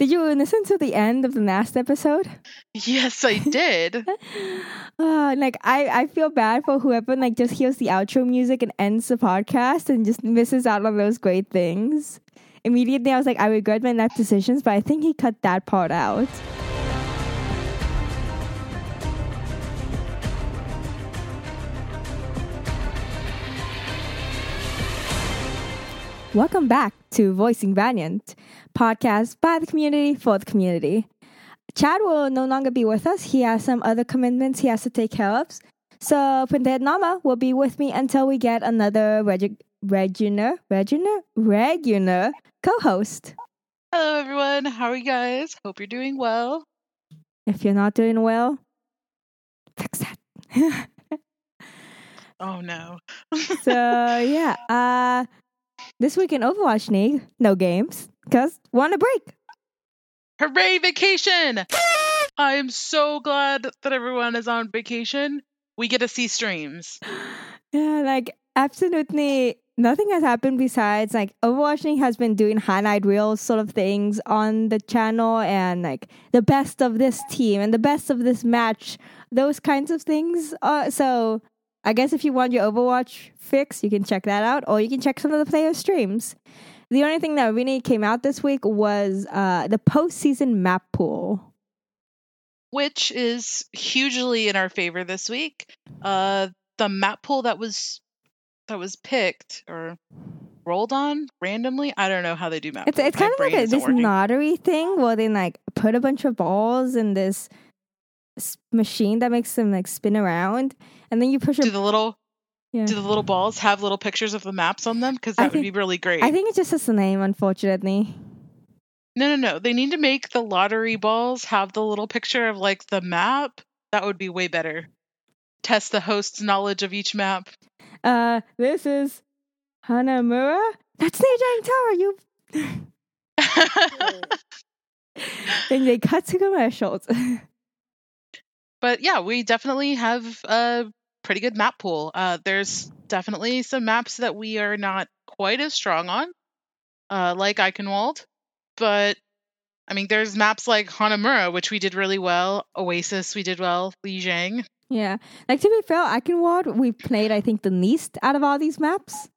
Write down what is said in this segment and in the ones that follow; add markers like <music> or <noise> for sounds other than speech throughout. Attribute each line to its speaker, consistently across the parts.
Speaker 1: Did you listen to the end of the last episode?
Speaker 2: Yes, I <laughs> did.
Speaker 1: uh, like I, I feel bad for whoever like just hears the outro music and ends the podcast and just misses out on those great things. Immediately I was like, I regret my life decisions, but I think he cut that part out. Welcome back to Voicing Valiant, podcast by the community for the community. Chad will no longer be with us. He has some other commitments he has to take care of. So Pretend Llama will be with me until we get another regu- regular, regular, regular co-host.
Speaker 2: Hello, everyone. How are you guys? Hope you're doing well.
Speaker 1: If you're not doing well, fix that. <laughs>
Speaker 2: oh no. <laughs>
Speaker 1: so yeah, uh this week in Overwatch League, no games, because want a break.
Speaker 2: Hooray, vacation! I am so glad that everyone is on vacation. We get to see streams. <gasps>
Speaker 1: Yeah, like absolutely nothing has happened besides like Overwatch League has been doing highlight reels sort of things on the channel and like the best of this team and the best of this match, those kinds of things. Uh, so I guess if you want your Overwatch fix, you can check that out, or you can check some of the player streams. The only thing that really came out this week was uh, the postseason map pool,
Speaker 2: which is hugely in our favor this week. Uh, the map pool that was that was picked or rolled on randomly. I don't know how they do map.
Speaker 1: It's it's kind of like a, this lottery thing where they like put a bunch of balls in this machine that makes them like spin around, and then you push.
Speaker 2: Do a, the little yeah. Do the little balls have little pictures of the maps on them? Because that think, would be really great.
Speaker 1: I think it just has the name, unfortunately.
Speaker 2: No, no, no. They need to make the lottery balls have the little picture of like the map. That would be way better. Test the host's knowledge of each map.
Speaker 1: Uh, this is Hanamura. That's Lijiang Tower. You. <laughs> and they cut to commercials. <laughs>
Speaker 2: but yeah, we definitely have a pretty good map pool. Uh, there's definitely some maps that we are not quite as strong on, uh, like Eichenwald, but I mean, there's maps like Hanamura, which we did really well. Oasis, we did well. Lijiang.
Speaker 1: Yeah, like to be fair, Eichenwald, we played I think the least out of all these maps.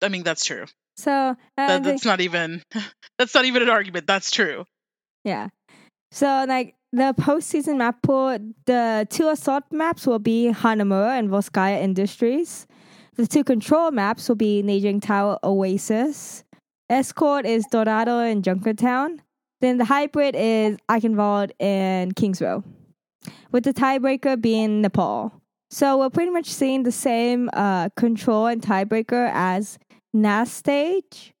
Speaker 2: I mean, that's true.
Speaker 1: So uh,
Speaker 2: that, that's not even <laughs> that's not even an argument. That's true.
Speaker 1: Yeah. So like the postseason map pool, the two assault maps will be Hanamura and Volskaya Industries. The two control maps will be Lijiang Tower Oasis. Escort is Dorado and Junkertown. Then the hybrid is Eichenwald and Kings Row. With the tiebreaker being Nepal. So we're pretty much seeing the same uh, control and tiebreaker as last stage.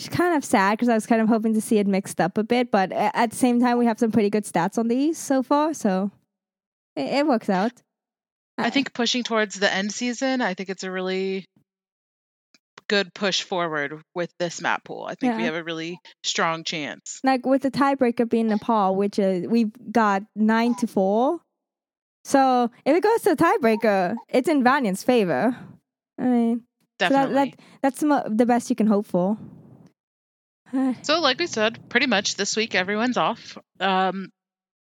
Speaker 1: It's kind of sad because I was kind of hoping to see it mixed up a bit, but at the same time, we have some pretty good stats on these so far, so it, it works out.
Speaker 2: I uh, think pushing towards the end season, I think it's a really good push forward with this map pool. I think yeah. we have a really strong chance.
Speaker 1: Like with the tiebreaker being Nepal, which is we've got nine to four. So if it goes to the tiebreaker, it's in Valiant's favor. I mean,
Speaker 2: definitely.
Speaker 1: So that, that, that's the best you can hope for. <laughs>
Speaker 2: so, like we said, pretty much this week everyone's off. Um,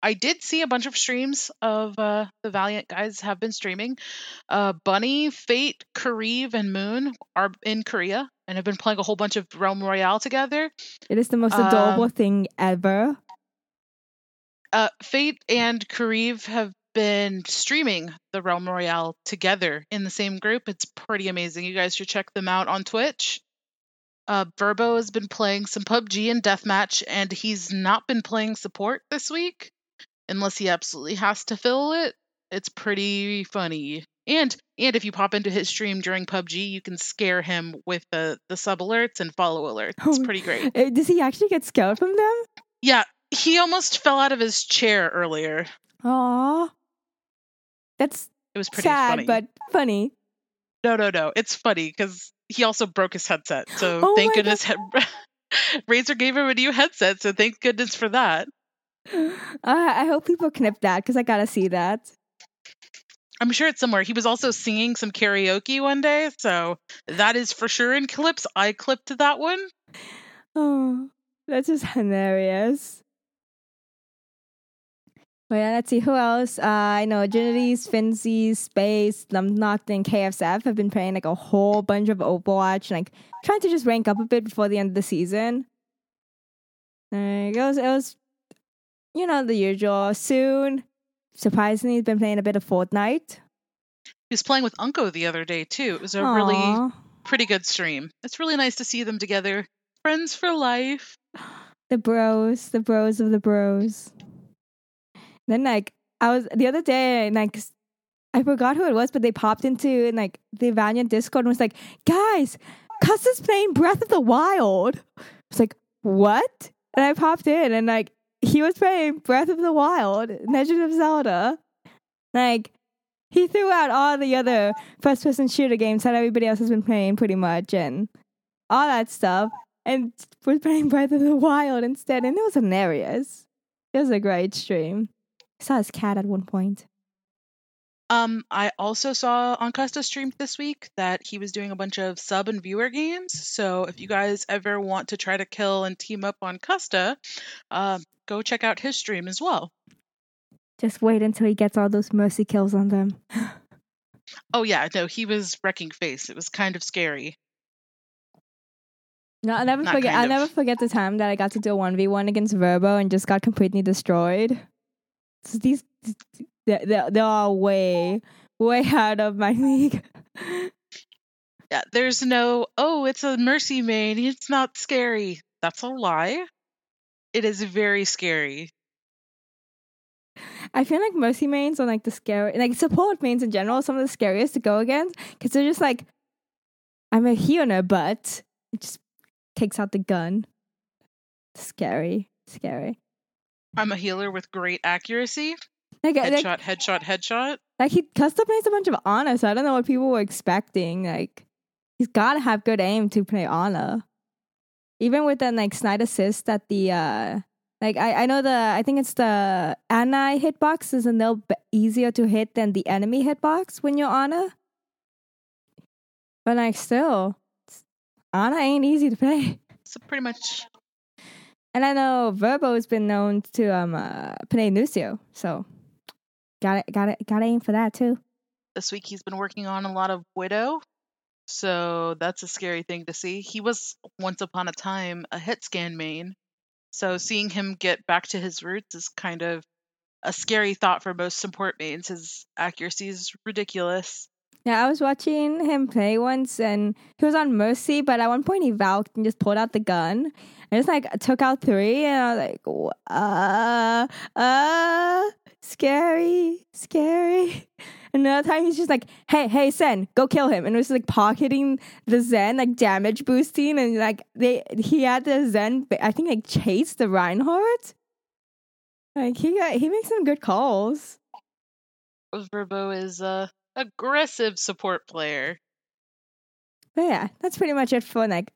Speaker 2: I did see a bunch of streams of uh, the Valiant guys have been streaming. Uh, Bunny, Fate, Kariv, and Moon are in Korea and have been playing a whole bunch of Realm Royale together.
Speaker 1: It is the most adorable um, thing ever.
Speaker 2: Uh, Fate and Kariv have been streaming the Realm Royale together in the same group. It's pretty amazing. You guys should check them out on Twitch. Uh, Verbo has been playing some PUBG and Deathmatch, and he's not been playing support this week, unless he absolutely has to fill it. It's pretty funny. And and if you pop into his stream during PUBG, you can scare him with the the sub alerts and follow alerts. It's oh, pretty great.
Speaker 1: Eh, does he actually get scared from them?
Speaker 2: Yeah, he almost fell out of his chair earlier.
Speaker 1: Aww, that's
Speaker 2: it was pretty
Speaker 1: sad,
Speaker 2: funny.
Speaker 1: but funny.
Speaker 2: No, no, no. It's funny because he also broke his headset. So <gasps> oh thank goodness <laughs> Razer gave him a new headset. So thank goodness for that. <gasps>
Speaker 1: Uh, I hope people clip that because I gotta see that.
Speaker 2: I'm sure it's somewhere. He was also singing some karaoke one day, so that is for sure in clips. I clipped that one. <gasps>
Speaker 1: Oh, That's just hilarious. Well, yeah, let's see who else. Uh, I know Agilities, Finnsi, Space, Lumnocked, and KFSF have been playing like a whole bunch of Overwatch, like trying to just rank up a bit before the end of the season. It was, it was, you know, the usual. Soon, surprisingly, he's been playing a bit of Fortnite.
Speaker 2: He was playing with Unkoe the other day too. It was a really pretty good stream. It's really nice to see them together. Friends for life. <sighs>
Speaker 1: The bros, the bros of the bros. Then like I was the other day and like I forgot who it was, but they popped into and like the Valiant Discord and was like, guys, Cuss is playing Breath of the Wild. I was like, what? And I popped in and like he was playing Breath of the Wild, Legend of Zelda. Like he threw out all the other first person shooter games that everybody else has been playing pretty much and all that stuff. And was playing Breath of the Wild instead. And it was hilarious. It was a great stream. I saw his cat at one point.
Speaker 2: Um, I also saw on Custa stream this week that he was doing a bunch of sub and viewer games. So if you guys ever want to try to kill and team up on Custa, uh, go check out his stream as well.
Speaker 1: Just wait until he gets all those mercy kills on them. <laughs>
Speaker 2: oh yeah, no, he was wrecking face. It was kind of scary.
Speaker 1: No, I'll never Not forget. I'll of. never forget the time that I got to do a one v one against Verbo and just got completely destroyed. These, they're, they're all way, way out of my <laughs> league.
Speaker 2: yeah, there's no. Oh, it's a mercy main. It's not scary. That's a lie. It is very scary.
Speaker 1: I feel like mercy mains are like the scary, like support mains in general, some of the scariest to go against because they're just like, I'm a healer, but it just takes out the gun. Scary, scary.
Speaker 2: I'm a healer with great accuracy. Like, headshot, like, headshot, headshot.
Speaker 1: Like he Custa plays a bunch of Ana, so I don't know what people were expecting. Like he's gotta have good aim to play Ana. Even with the like snide assist at the uh like I, I know the I think it's the Ana hitbox is a little bit easier to hit than the enemy hitbox when you're Ana. But like still, Ana ain't easy to play.
Speaker 2: So pretty much.
Speaker 1: And I know Verbo has been known to um uh, play Lucio, so got it, got it, got to aim for that too.
Speaker 2: This week he's been working on a lot of Widow, so that's a scary thing to see. He was once upon a time a hit scan main, so seeing him get back to his roots is kind of a scary thought for most support mains. His accuracy is ridiculous.
Speaker 1: Yeah, I was watching him play once and he was on Mercy, but at one point he valked and just pulled out the gun. And just like took out three and I was like, uh, uh, scary, scary. Another time he's just like, hey, hey, Zen, go kill him. And it was like pocketing the Zen, like damage boosting. And like they, he had the Zen, I think like chase the Reinhardt. Like he got, he makes some good calls.
Speaker 2: Verbo is a aggressive support player.
Speaker 1: But yeah, that's pretty much it for like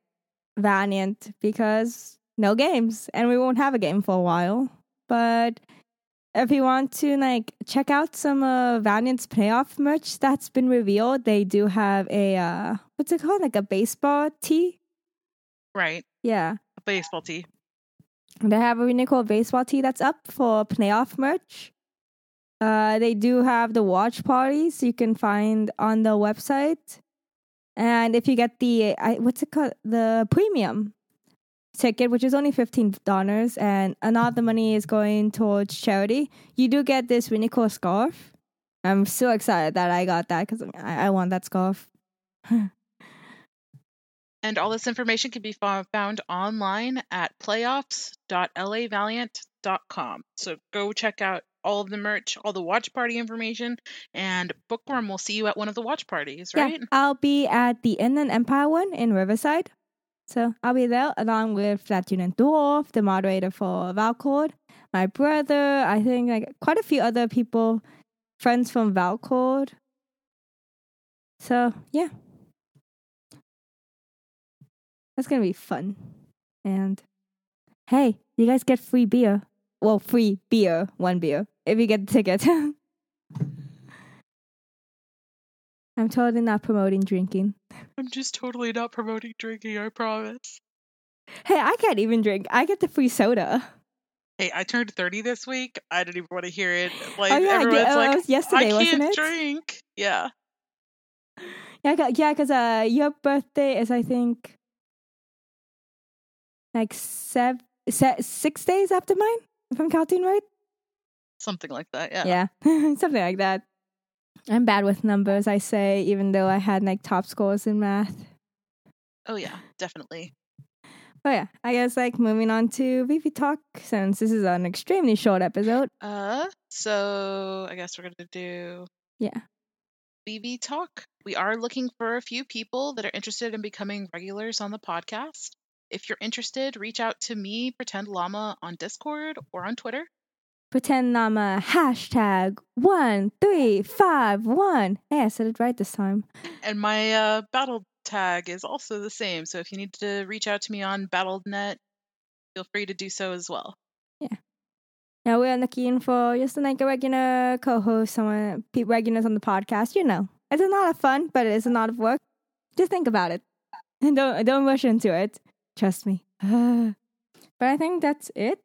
Speaker 1: Valiant because no games and we won't have a game for a while. But if you want to like check out some uh, Valiant's playoff merch that's been revealed, they do have a uh, what's it called? Like a baseball tee.
Speaker 2: Right.
Speaker 1: Yeah.
Speaker 2: A baseball tee.
Speaker 1: They have a really cool baseball tee that's up for playoff merch. Uh, they do have the watch parties you can find on the website. And if you get the I, what's it called, the premium ticket, which is only fifteen dollars, and a lot of the money is going towards charity. You do get this really cool scarf. I'm so excited that I got that because I, I want that scarf. <laughs>
Speaker 2: and all this information can be found online at playoffs.lavaliant.com. So go check out all of the merch, all the watch party information, and Bookworm will see you at one of the watch parties, right?
Speaker 1: Yeah, I'll be at the Inland Empire one in Riverside. So I'll be there along with Flatune Dwarf, the moderator for Valcord, my brother, I think like quite a few other people, friends from Valcord. So yeah. That's gonna be fun. And hey, you guys get free beer. Well, free beer, one beer, if you get the ticket. <laughs> I'm totally not promoting drinking.
Speaker 2: I'm just totally not promoting drinking, I promise.
Speaker 1: Hey, I can't even drink. I get the free soda.
Speaker 2: Hey, I turned 30 this week. I didn't even want to hear it. Like
Speaker 1: oh yeah,
Speaker 2: everyone's
Speaker 1: yeah, uh,
Speaker 2: like,
Speaker 1: it was yesterday,
Speaker 2: I
Speaker 1: wasn't
Speaker 2: can't
Speaker 1: it?
Speaker 2: drink. Yeah.
Speaker 1: Yeah, yeah, because uh, your birthday is I think like seven, se- six days after mine, if I'm counting right.
Speaker 2: Something like that. Yeah.
Speaker 1: Yeah, <laughs> something like that. I'm bad with numbers. I say, even though I had like top scores in math.
Speaker 2: Oh yeah, definitely.
Speaker 1: But yeah, I guess like moving on to VV talk since this is an extremely short episode.
Speaker 2: Uh, so I guess we're gonna do
Speaker 1: Yeah.
Speaker 2: BB talk. We are looking for a few people that are interested in becoming regulars on the podcast. If you're interested, reach out to me, Pretend Llama, on Discord or on Twitter.
Speaker 1: Pretend Llama hashtag one three five one. Hey, I said it right this time.
Speaker 2: And my uh, battle tag is also the same. So if you need to reach out to me on Battle.net, feel free to do so as well. Yeah.
Speaker 1: Now we're looking for just like a regular co-host, someone regulars on the podcast. You know, it's a lot of fun, but it is a lot of work. Just think about it, and <laughs> don't don't rush into it. Trust me. but I think that's it.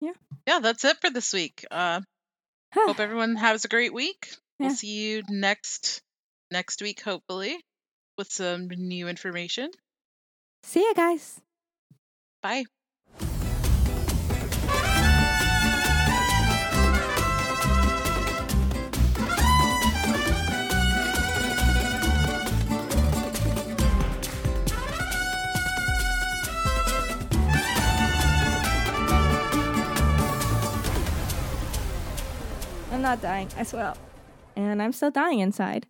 Speaker 2: Yeah, Yeah, that's it for this week. Uh, hope everyone has a great week.
Speaker 1: Yeah.
Speaker 2: We'll see you next next week, hopefully, with some new information.
Speaker 1: See ya, guys.
Speaker 2: Bye.
Speaker 1: Not dying. I swear. And I'm still dying inside.